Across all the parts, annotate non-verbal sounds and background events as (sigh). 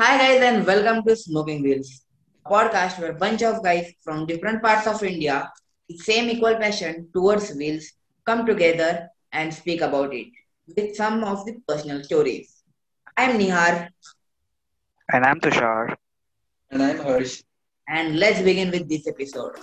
Hi guys and welcome to Smoking Wheels, a podcast where a bunch of guys from different parts of India with same equal passion towards wheels come together and speak about it with some of the personal stories. I am Nihar And I'm Tushar. And I'm Harsh. and let's begin with this episode.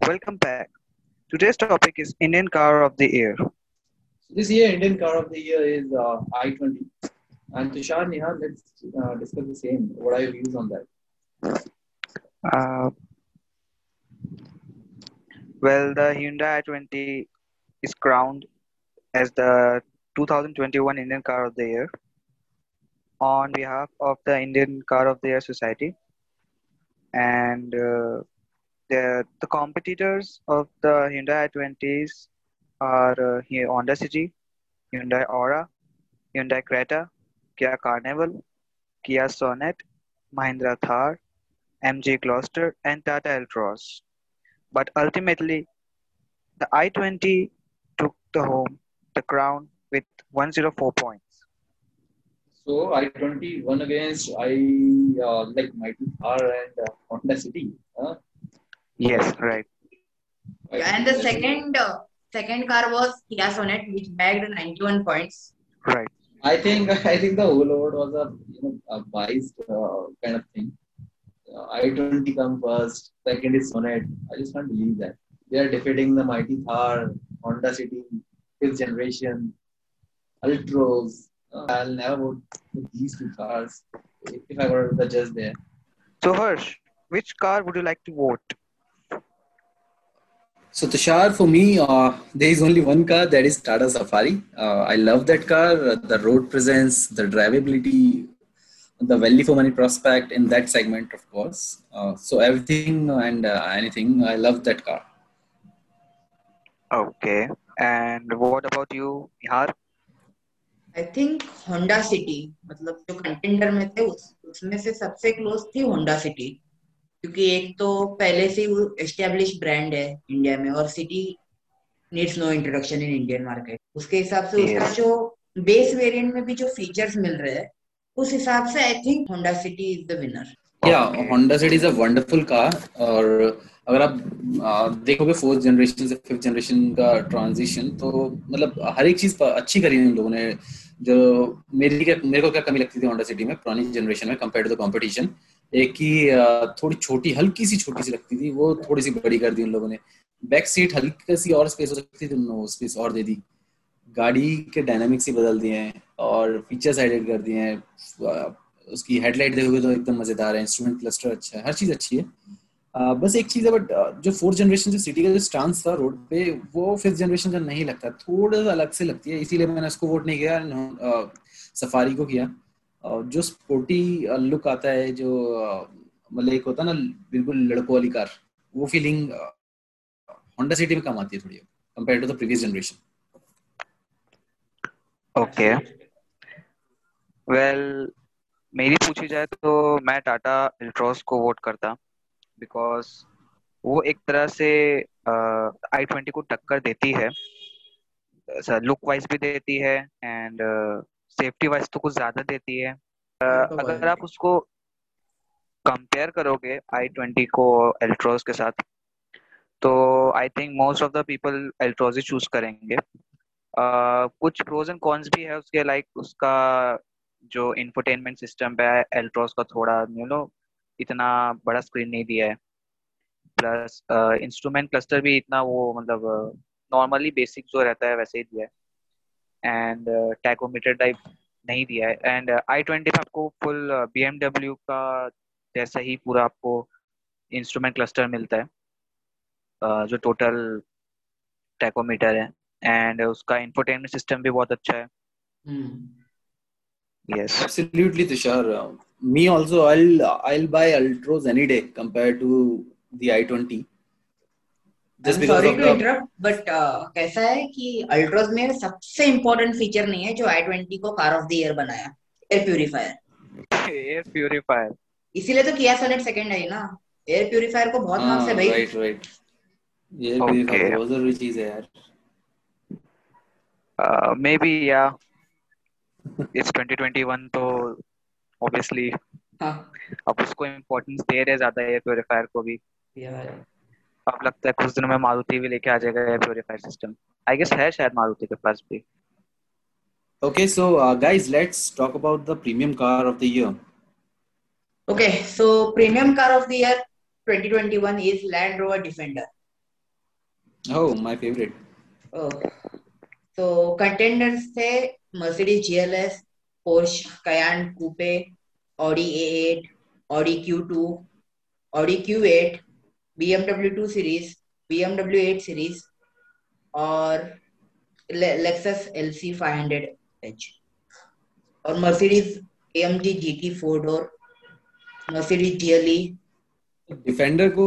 Welcome back. Today's topic is Indian Car of the Year. This year, Indian Car of the Year is uh, i20. And Tushar, Nihar, let's uh, discuss the same. What are your views on that? Uh, well, the Hyundai i20 is crowned as the 2021 Indian Car of the Year on behalf of the Indian Car of the Year Society. And uh, the, the competitors of the Hyundai i20s are uh, here Honda City, Hyundai Aura, Hyundai Creta, Kia Carnival, Kia Sonet, Mahindra Thar, MG Gloucester, and Tata Eltros. But ultimately, the i20 took the home the crown with 104 points. So i20 won against I uh, like Mighty Thar and uh, Honda City. Huh? Yes, right. And the second uh, second car was Kia Sonet, which bagged 91 points. Right. I think (laughs) I think the whole award was a you know a biased uh, kind of thing. Uh, I20 come first, second is Sonet. I just can't believe that they are defeating the mighty Thar, Honda City, fifth generation, Ultros. Uh, I'll never vote for these two cars if, if I were the judge there. So, Harsh, which car would you like to vote? So Tushar, for me, uh, there is only one car that is Tata Safari. Uh, I love that car. uh, The road presence, the drivability, the value for money prospect in that segment, of course. Uh, so everything and uh, anything, I love that car. Okay. And what about you, Nihar? I think Honda City मतलब जो contender में थे उस उसमें से सबसे close थी Honda city क्योंकि एक तो पहले से वो एस्टेब्लिश ब्रांड है इंडिया में और City needs no introduction in Indian market उसके हिसाब से उसका जो बेस वेरिएंट में भी जो फीचर्स मिल रहे हैं उस हिसाब से I think Honda City is the winner Okay. Honda City is a wonderful car. और अगर आप देखोगे फोर्थ जनरेशन से फिफ्थ जनरेशन का ट्रांजिशन तो मतलब हर एक चीज़ अच्छी करी इन लोगों ने जो मेरी क्या मेरे को क्या कमी लगती थी होंडा सिटी में पुरानी जनरेशन में कंपेयर टू द कंपटीशन एक की थोड़ी छोटी हल्की सी छोटी सी लगती थी वो थोड़ी सी बड़ी कर दी उन लोगों ने। बैक सीट हल्की सी और स्पेस हो सकती थी उन्होंने स्पेस और दे दी। गाड़ी के डायनामिक्स ही बदल दिए हैं और फीचर्स एडेड कर दिए हैं। उसकी हेडलाइट देखोगे तो एकदम मज़ेदार है इंस्ट्रूमेंट क्लस्टर अच्छा है हर चीज़ अच्छी है। आ, बस एक चीज़ है बट जो फोर्थ जनरेशन जो सिटी का जो स्टांस था रोड पे वो फिफ्थ जनरेशन का नहीं लगता थोड़ा सा अलग से लगती है इसीलिए मैंने उसको वोट नहीं किया सफारी को किया। जो स्पोर्टी लुक आता है, जो मतलब एक होता है ना, बिल्कुल लड़कों वाली कार, वो फीलिंग होंडा सिटी में कम आती है थोड़ी compare to the previous generation Okay. Well मेरी पूछी जाए तो मैं टाटा एल्ट्रॉस को वोट करता बिकॉज़ वो एक तरह से आई ट्वेंटी को टक्कर देती है लुक वाइज भी देती है एंड सेफ्टी वाइज तो कुछ ज़्यादा देती है। तो अगर आप उसको कंपेयर करोगे आई ट्वेंटी को एल्ट्रोज के साथ तो I think most of the people Altroz he choose करेंगे। Uh, कुछ प्रोज एंड कॉन्स भी है उसके लाइक like, उसका जो इंफोटेनमेंट सिस्टम पे है एल्ट्रॉस का थोड़ा यू नो इतना बड़ा स्क्रीन नहीं दिया है। प्लस इंस्ट्रूमेंट क्लस्टर भी इतना वो मतलब नॉर्मली बेसिक जो रहता है वैसे ही दिया है। एंड टैकोमीटर टाइप नहीं दिया है। एंड आई ट्वेंटी में आपको फुल बी एमडब्ल्यू का जैसा ही पूरा आपको इंस्ट्रूमेंट क्लस्टर मिलता है uh, जो टोटल टैकोमीटर है। एंड उसका इंफोटेनमेंट सिस्टम भी बहुत अच्छा है। Yes Absolutely, Tushar. Uh, me also, I'll I'll buy Ultros any day compared to the i20. Just because of to the interrupt but कैसा है कि अल्ट्रोज में सबसे इम्पोर्टेंट फीचर नहीं है जो आई ट्वेंटी को कार ऑफ़ द ईयर बनाया एयर प्यूरिफायर एयर प्यूरिफायर इसीलिए तो किया सोनेट सेकंड है ना। एयर प्यूरिफायर को बहुत मार्क्स है हाँ, भाई। right, right. ये Okay. भी बहुत ज़रूरी चीज़ है यार। मे बी या इट्स 2021 तो ऑब्वियसली हाँ। अब उसको इम्पोर्टेंस दे रहे ज़्यादा एयर प्योरीफायर को भी। यार अब लगता है कुछ दिनों में मारुति भी लेके आ जाएगा air purifier system I guess है शायद मारुति के पास भी Okay, so uh, guys, let's talk about the premium car of the year. Okay, so premium car of the year 2021 is Land Rover Defender. Oh, my favorite. Oh. So contenders थे Mercedes GLS, Porsche Cayenne Coupe, Audi A8, Audi Q2, Audi Q8, BMW 2 Series, BMW 8 Series और Le- Lexus LC 500H और Mercedes AMG GT 4 door, Mercedes GLE Defender को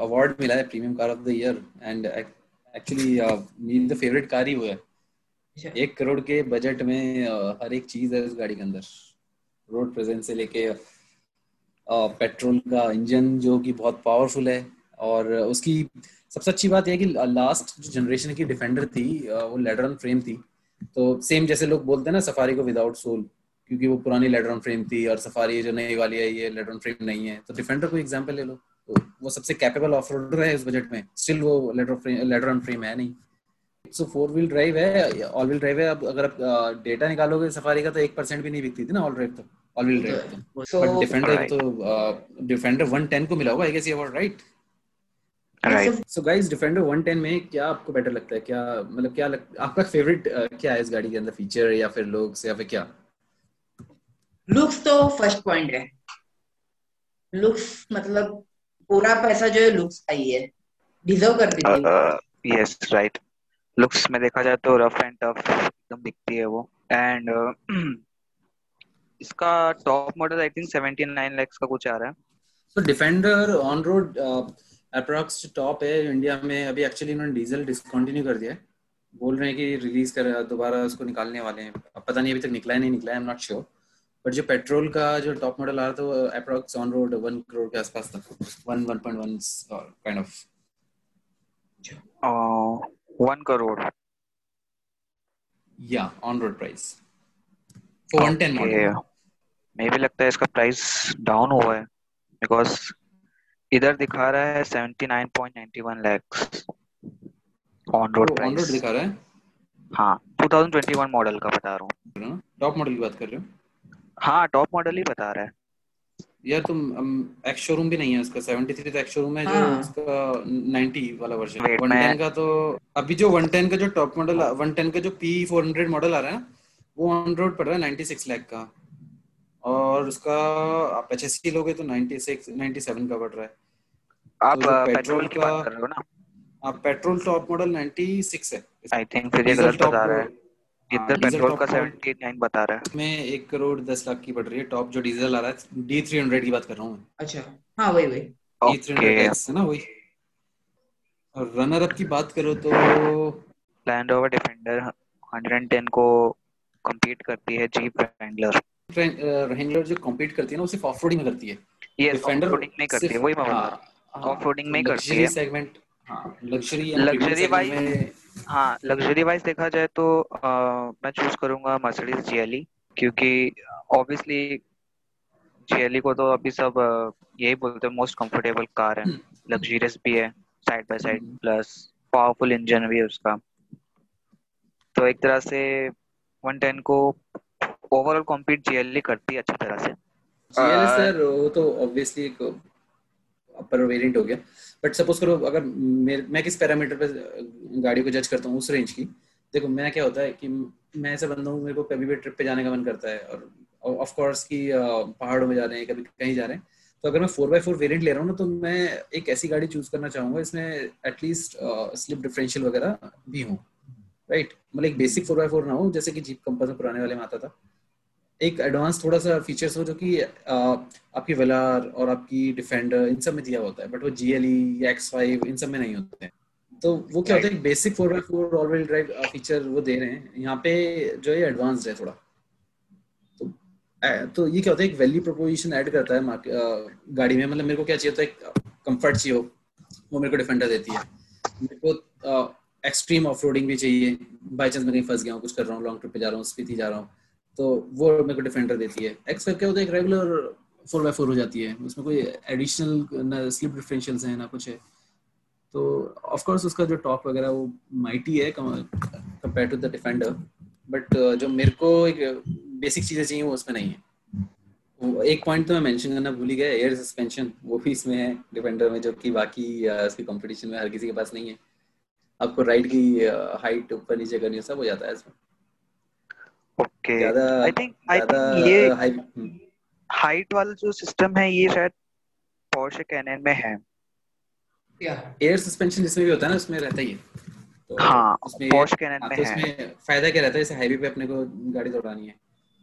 award मिला है premium car of the year and actually मेरी तो favourite car ही वो है। एक करोड़ के बजट में uh, हर एक चीज़ है उस गाड़ी के अंदर। रोड प्रेजेंस से लेके पेट्रोल का इंजन जो कि बहुत पावरफुल है और उसकी सबसे अच्छी बात यह है कि लास्ट जो जनरेशन की डिफेंडर थी वो लेडर ऑन फ्रेम थी। तो सेम जैसे लोग बोलते हैं ना सफारी को विदाउट सोल क्योंकि वो पुरानी लेडर ऑन फ्रेम थी और सफारी जो नई वाली है ये लेडर ऑन फ्रेम नहीं है। तो डिफेंडर को एग्जांपल ले लो। तो वो सबसे कैपेबल ऑफ़ रोडर है इस बजट में। स्टिल वो ladder frame ladder on frame है नहीं। सो फोर व्हील ड्राइव है ऑल व्हील ड्राइव है। अब अगर आप डेटा निकालोगे सफारी का तो एक परसेंट भी नहीं बिकती थी ना ऑल ड्राइव तो ऑल व्हील ड्राइव तो बट डिफेंडर तो डिफेंडर 110 को मिला होगा आई गेस ये award right right so guys Defender 110 में क्या आपको बेटर लगता है? क्या मतलब क्या लग, आपका फेवरेट uh, क्या है इस गाड़ी के अंदर फीचर या फिर लुक्स या फिर क्या? लुक्स तो फ़र्स्ट पॉइंट है। लुक्स मतलब पूरा पैसा जो है लुक्स का ही है। डिजर्व करती थी यस राइट लुक्स में देखा जाए तो रफ एंड टफ एकदम दिखती है वो। एंड uh, (clears throat) इसका top model I think 79 lakh का कुछ आ रहा है। तो Defender on road approx top है इंडिया में। अभी एक्चुअली इन्होंने डीजल डिसकंटिन्यू कर दिया है। बोल रहे हैं कि रिलीज़ कर दोबारा उसको निकालने वाले हैं। अब पता नहीं अभी तक निकला है नहीं निकला है I am not sure but जो पेट्रोल का जो टॉप मॉडल आ रहा था वो approx on road one crore के आसपास था। One one point one kind of one crore या on road price one ten model मे भी लगता है इसका प्राइस डाउन हुआ है। बिकॉज़ इधर दिखा रहा है 79.91 lakhs on road on road price दिखा रहा है? हाँ 2021 मॉडल का बता रहा हूँ। टॉप मॉडल की बात कर रहे हो? हाँ टॉप मॉडल ही बता रहा है। यार तुम एक्स शोरूम भी नहीं है उसका। 73 तो एक्स शोरूम है जो हाँ। उसका 90 वाला वर्जन Wait, 110 का तो अभी जो 110 का जो टॉप मॉडल 110 का जो P 400 मॉडल आ रहा है वो ऑन रोड पड़ रहा है 96 लाख का। और उसका आप एच एस लोगे तो 96 97 का पड़ रहा है। आप तो पेट्रोल पेट्रोल की बात कर रहे हो ना? आप पेट्रोल टॉप मॉडल 96 है। आई थिंक फिर ये गलत बता रहा है। हाँ, इधर पेट्रोल का टॉप मॉडल 79 बता रहा है। में एक करोड़ दस लाख की पड़ रही है टॉप जो डीजल आ रहा है डी थ्री हंड्रेड की बात कर रहा हूँ अच्छा। हाँ वही वही। डी थ्री हंड्रेड है ना वही। और रनर अप की बात करो तो लैंड रोवर डिफेंडर 110 को compete करती है जीप रैंगलर रेंगलर जो कॉम्पीट करती है ना वो सिर्फ़ ऑफ़ में करती है। ये डिफेंडर ऑफ-रोडिंग में करती है वही मैं में करती है। सेगमेंट हाँ लग्जरी wise- हाँ लग्जरी वाइज देखा जाए तो अ, मैं चूज़ करूँगा मर्सिडीज जीएलई क्योंकि ऑब्वियसली जीएलई को तो अभी सब यही बोलते हैं मोस्ट कंफर्टेबल कार है। लग्जरियस भी है side by side. Plus powerful engine भी है उसका। तो एक तरह से 110 को ओवरऑल कॉम्पीट जीएलई करती है अच्छी तरह से। जीएलएस सर वो तो ऑब्वियसली एक अपर वेरिएंट हो गया। बट सपोज़ करो अगर मैं किस पैरामीटर पे गाड़ी को जज करता हूँ उस रेंज की देखो मैं क्या होता है कि मैं ऐसा बंदा हूँ मेरे को कभी भी ट्रिप पे जाने का मन करता है और ऑफ़ कोर्स की पहाड़ों में जा रहे हैं कभी कहीं जा रहे हैं। तो अगर मैं फोर बाई फोर वेरियंट ले रहा हूँ ना तो मैं एक ऐसी गाड़ी चूज़ करना चाहूँगा इसमें एटलीस्ट स्लिप डिफरेंशियल वगैरह भी हो। राइट मतलब एक बेसिक फोर बाई फोर ना हो जैसे कि जीप कंपस में पुराने वाले में आता था। एक एडवांस थोड़ा सा फीचर्स हो जो कि आपकी वेलार और आपकी डिफेंडर इन सब में दिया होता है बट वो G L E X five इन सब में नहीं होते हैं। तो वो क्या होता है basic four by four all wheel drive feature वो दे रहे हैं। यहाँ पे जो है एडवांस्ड है थोड़ा। तो तो ये क्या होता है एक वैल्यू प्रोपोजिशन ऐड करता है गाड़ी में। मतलब मेरे को क्या चाहिए होता है कंफर्ट चाहिए हो वो मेरे को डिफेंडर देती है। मेरे को एक्सट्रीम ऑफ़ भी चाहिए। बाई चांस मैं कहीं फंस गया हूँ कुछ कर रहा हूँ लॉन्ग ट्रिप पे जा रहा हूँ स्पीति जा रहा हूँ। तो वो मेरे को डिफेंडर देती है। एक्स क्या होता है एक रेगुलर फोर बाई फोर हो जाती है। उसमें कोई एडिशनल ना स्लिप डिफरेंशियल्स हैं, ना कुछ है। तो ऑफ़ कोर्स उसका जो टॉप वगैरह वो माइटी है compare to the Defender but जो मेरे को एक बेसिक चीज़ें चाहिए वो उसमें नहीं है। एक पॉइंट तो मैं मेंशन करना भूल ही गया एयर सस्पेंशन वो भी इसमें है डिफेंडर में, जो कि बाकी इसकी कंपटीशन में हर किसी के पास नहीं है। आपको राइड की हाइट ऊपर नीचे करनी सब हो जाता है इसमें। Okay I think I think ये हाइट वाला जो सिस्टम है ये शायद पोर्शे कैनन में है। या एयर सस्पेंशन जिसमें भी होता है ना उसमें रहता ही है। तो हाँ पोर्शे कैनन हाँ, में तो है। उसमें फ़ायदा क्या रहता है? जैसे हाईवे पे अपने को गाड़ी दौड़ानी है।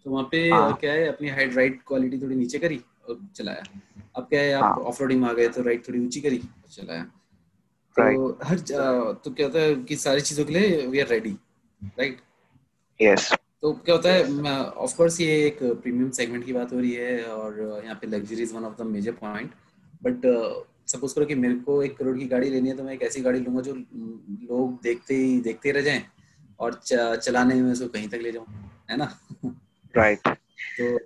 तो वहाँ पे हाँ. क्या है अपनी हाइट राइड क्वालिटी थोड़ी नीचे करी और चलाया। अब क्या है आप हाँ. ऑफ़ रोडिंग में आ गए तो राइड थोड़ी ऊँची करी और चलाया। तो हर तो क्या होता है कि सारी चीज़ों के लिए we are ready right yes तो क्या होता है ऑफ़ कोर्स ये एक प्रीमियम सेगमेंट की बात हो रही है और यहाँ पे luxury is one of the major point but suppose करो कि मेरे को एक करोड़ की गाड़ी लेनी है तो मैं एक ऐसी गाड़ी लूँगा जो लोग देखते ही देखते रह जाएँ और चलाने में उसको कहीं तक ले जाऊँ है ना? Right right. (laughs) तो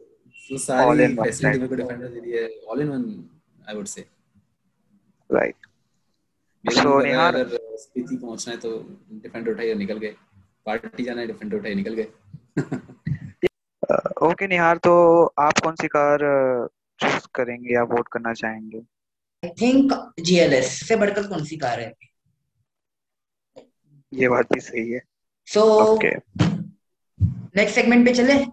तो सारी फैसिलिटी मेरे को डिफेंडर दे दी है all in one I would say right को निहार- स्पीति पहुँचना है तो डिफेंडर उठाइए निकल गए। पार्टी जाना है डिफेंडर उठाइए निकल गए। (laughs) ओके निहार तो आप कौन सी कार चूज़ करेंगे या वोट करना चाहेंगे? आई थिंक जीएलएस से बढ़कर कौन सी कार है? ये बात भी सही है। सो ओके नेक्स्ट सेगमेंट पे चले?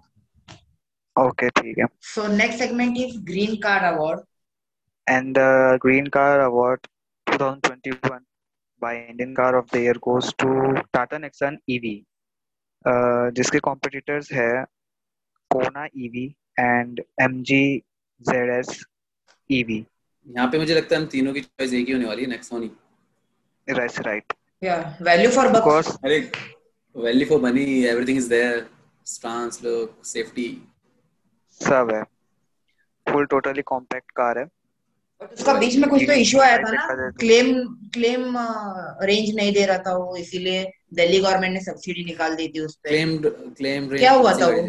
ओके ठीक है। So next segment is green car award and the green car award 2021 by indian car of the year goes to tata nexon ev uh, जिसके कॉम्पिटिटर्स है Kona EV and MG ZS EV यहाँ पे मुझे लगता है हम तीनों की चॉइस एक ही होने वाली है नेक्सॉन ही that's right. या वैल्यू फॉर बक अरे value for money everything is there stance look safety सब है। Full totally compact car है। बट उसका बीच में कुछ तो इशू आया था ना। क्लेम क्लेम रेंज नहीं दे रहा था वो इसीलिए दिल्ली गवर्नमेंट ने सब्सिडी निकाल दी थी उस पे। क्लेम्ड क्लेम क्या हुआ था वो?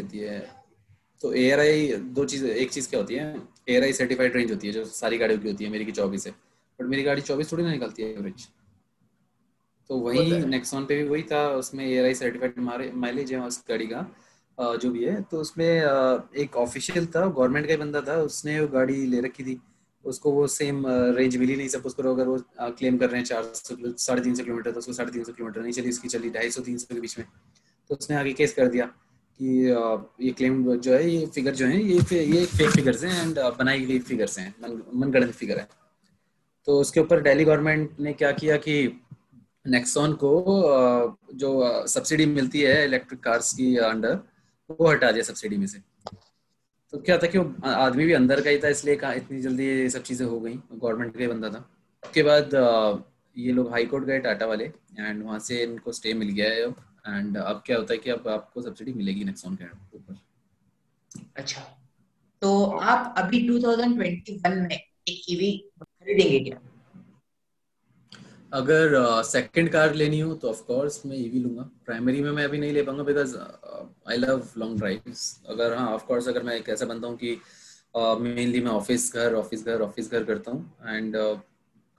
तो एआरआई दो चीज़ एक चीज़ क्या होती है? एआरआई सर्टिफाइड रेंज होती है जो सारी गाड़ियों की होती है मेरी की 24 है। बट मेरी गाड़ी 24 थोड़ी ना निकलती है एवरेज तो वही नेक्सॉन पे भी वही था उसमें एआरआई सर्टिफाइड माइलेज है उस गाड़ी का जो भी है। तो उसमें एक ऑफिशियल था गवर्नमेंट का ही बंदा था उसने वो गाड़ी ले रखी थी। उसको वो सेम रेंज मिली नहीं सपोज़ करो अगर वो क्लेम कर रहे हैं चार सौ, साढ़े तीन सौ किलोमीटर तो उसको साढ़े तीन सौ किलोमीटर नहीं चली, उसकी चली ढाई सौ, तीन सौ के बीच में। तो उसने आगे केस कर दिया कि ये क्लेम जो है, ये फिगर जो है, ये ये फेक फिगर्स हैं एंड बनाई गई फिगर्स हैं, मन, मनगढ़ंत फिगर है। तो उसके ऊपर दिल्ली गवर्नमेंट ने क्या किया कि नेक्सॉन को जो सब्सिडी मिलती है इलेक्ट्रिक कार्स की अंडर वो हटा दिया सब्सिडी में से। तो क्या था कि वो आदमी भी अंदर का ही था, इसलिए कहा, इतनी जल्दी ये सब चीज़ें हो गई। गवर्नमेंट का ही बंदा था। उसके बाद ये लोग हाई कोर्ट गए टाटा वाले एंड वहाँ से इनको स्टे मिल गया है एंड अब क्या होता है कि अब आपको सब्सिडी मिलेगी नेक्सॉन के ऊपर। अच्छा। तो आप अभी 2021 में एक ईवी खरीदेंगे क्या? अगर सेकंड uh, कार लेनी हो तो ऑफ़ कोर्स मैं ईवी लूँगा। प्राइमरी में मैं अभी नहीं ले पाऊँगा because I love long drives अगर हाँ ऑफ़ कोर्स अगर मैं एक ऐसा बनता हूँ कि मेनली uh, मैं ऑफ़िस घर ऑफ़िस घर ऑफ़िस घर करता हूँ। एंड uh,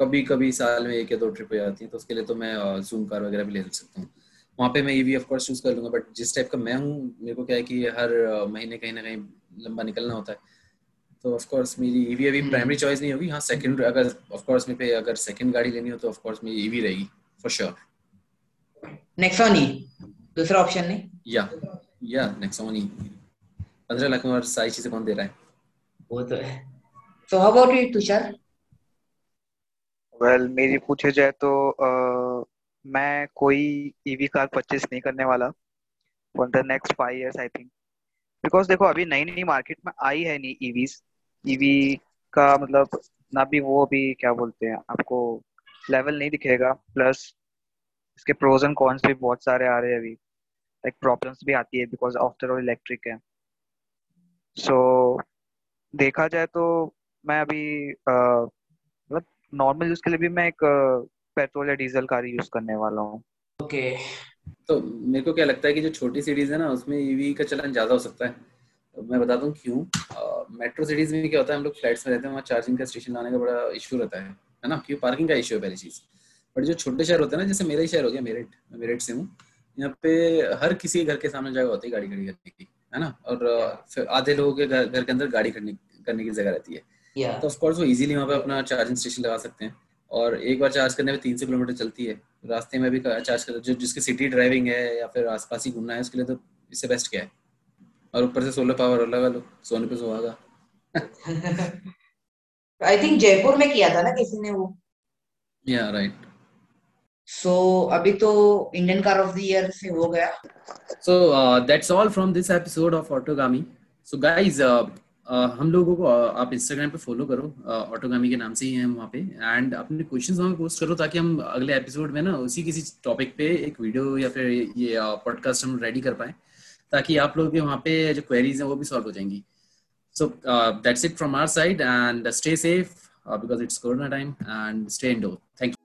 कभी कभी साल में एक या दो ट्रिप हो जाती है तो उसके लिए तो मैं जूम कार वगैरह भी ले सकता हूँ। वहाँ पे मैं ईवी ऑफ़ कोर्स चूज़ कर लूँगा बट जिस टाइप का मैं हूँ मेरे को क्या है कि हर महीने कहीं ना कहीं लंबा निकलना होता है। तो ऑफ़ कोर्स मेरी ईवी अभी प्राइमरी चॉइस नहीं होगी। हाँ सेकंड अगर ऑफ़ कोर्स मेरे पे अगर सेकंड गाड़ी लेनी हो तो ऑफ़ कोर्स मेरी ईवी रहेगी फॉर श्योर नेक्सॉन ही दूसरा ऑप्शन नहीं? या या नेक्सॉन ही पंद्रह लाख में और सारी चीज़ें कौन दे रहा है? वो तो है। So how about you Tushar? Well मेरी पूछे जाए तो अ, मैं कोई ईवी कार परचेस नहीं करने वाला for the next five years I think because देखो अभी नई नई मार्केट में आई है नहीं ईवीज ईवी का मतलब ना भी वो अभी क्या बोलते हैं आपको लेवल नहीं दिखेगा प्लस इसके प्रोज एंड कॉन्स भी बहुत सारे आ रहे हैं अभी। लाइक प्रॉब्लम्स भी आती है बिकॉज़ आफ्टर ऑल इलेक्ट्रिक है। सो so, देखा जाए तो मैं अभी मतलब नॉर्मल यूज़ के लिए भी मैं एक पेट्रोल या डीजल कार यूज़ करने वाला हूँ। Okay okay. तो मेरे को क्या लगता है कि जो छोटी सिटीज़ है ना उसमें ईवी का चलन ज़्यादा हो सकता है। मैं बताता हूँ क्यों? मेट्रो सिटीज़ में क्या होता है हम लोग फ्लैट्स में रहते हैं वहाँ चार्जिंग का स्टेशन लाने का बड़ा इशू रहता है है ना? क्यों पार्किंग का इशू है पहली चीज़। बट जो छोटे शहर होते हैं ना जैसे मेरा ही शहर हो गया मेरठ मैं मेरठ से हूँ। यहाँ पे हर किसी के घर के सामने जगह होती है गाड़ी खड़ी करने की है ना? और आधे लोगों के घर घर के अंदर गाड़ी खड़ने करने की जगह रहती है। तो ऑफकोर्स वो इजीली वहाँ पे अपना चार्जिंग स्टेशन लगा सकते हैं। और एक बार चार्ज करने में तीन सौ किलोमीटर चलती है। रास्ते में भी चार्ज कर जो जिसकी सिटी ड्राइविंग है या फिर आसपास ही घूमना है उसके लिए तो इससे बेस्ट क्या है? और ऊपर से सोलर पावर लगा लो सोने पे सुहागा। (laughs) आई थिंक जयपुर में किया था ना किसी ने वो। या राइट सो अभी तो Indian car of the year से हो गया। So uh, that's all from this episode of Autogami. So guys, uh, uh, हम लोगों को uh, आप इंस्टाग्राम पे फॉलो करो ऑटोगामी के नाम से ही हैं वहाँ पे। एंड अपने क्वेश्चंस वहाँ पे पोस्ट करो ताकि हम अगले एपिसोड में ना उसी किसी टॉपिक पे एक वीडियो या फिर ये पॉडकास्ट हम रेडी कर पाए। ताकि आप लोग भी वहाँ पे जो क्वेरीज हैं वो भी सॉल्व हो जाएँगी। So that's it from our side and stay safe because it's corona time and stay indoor thank you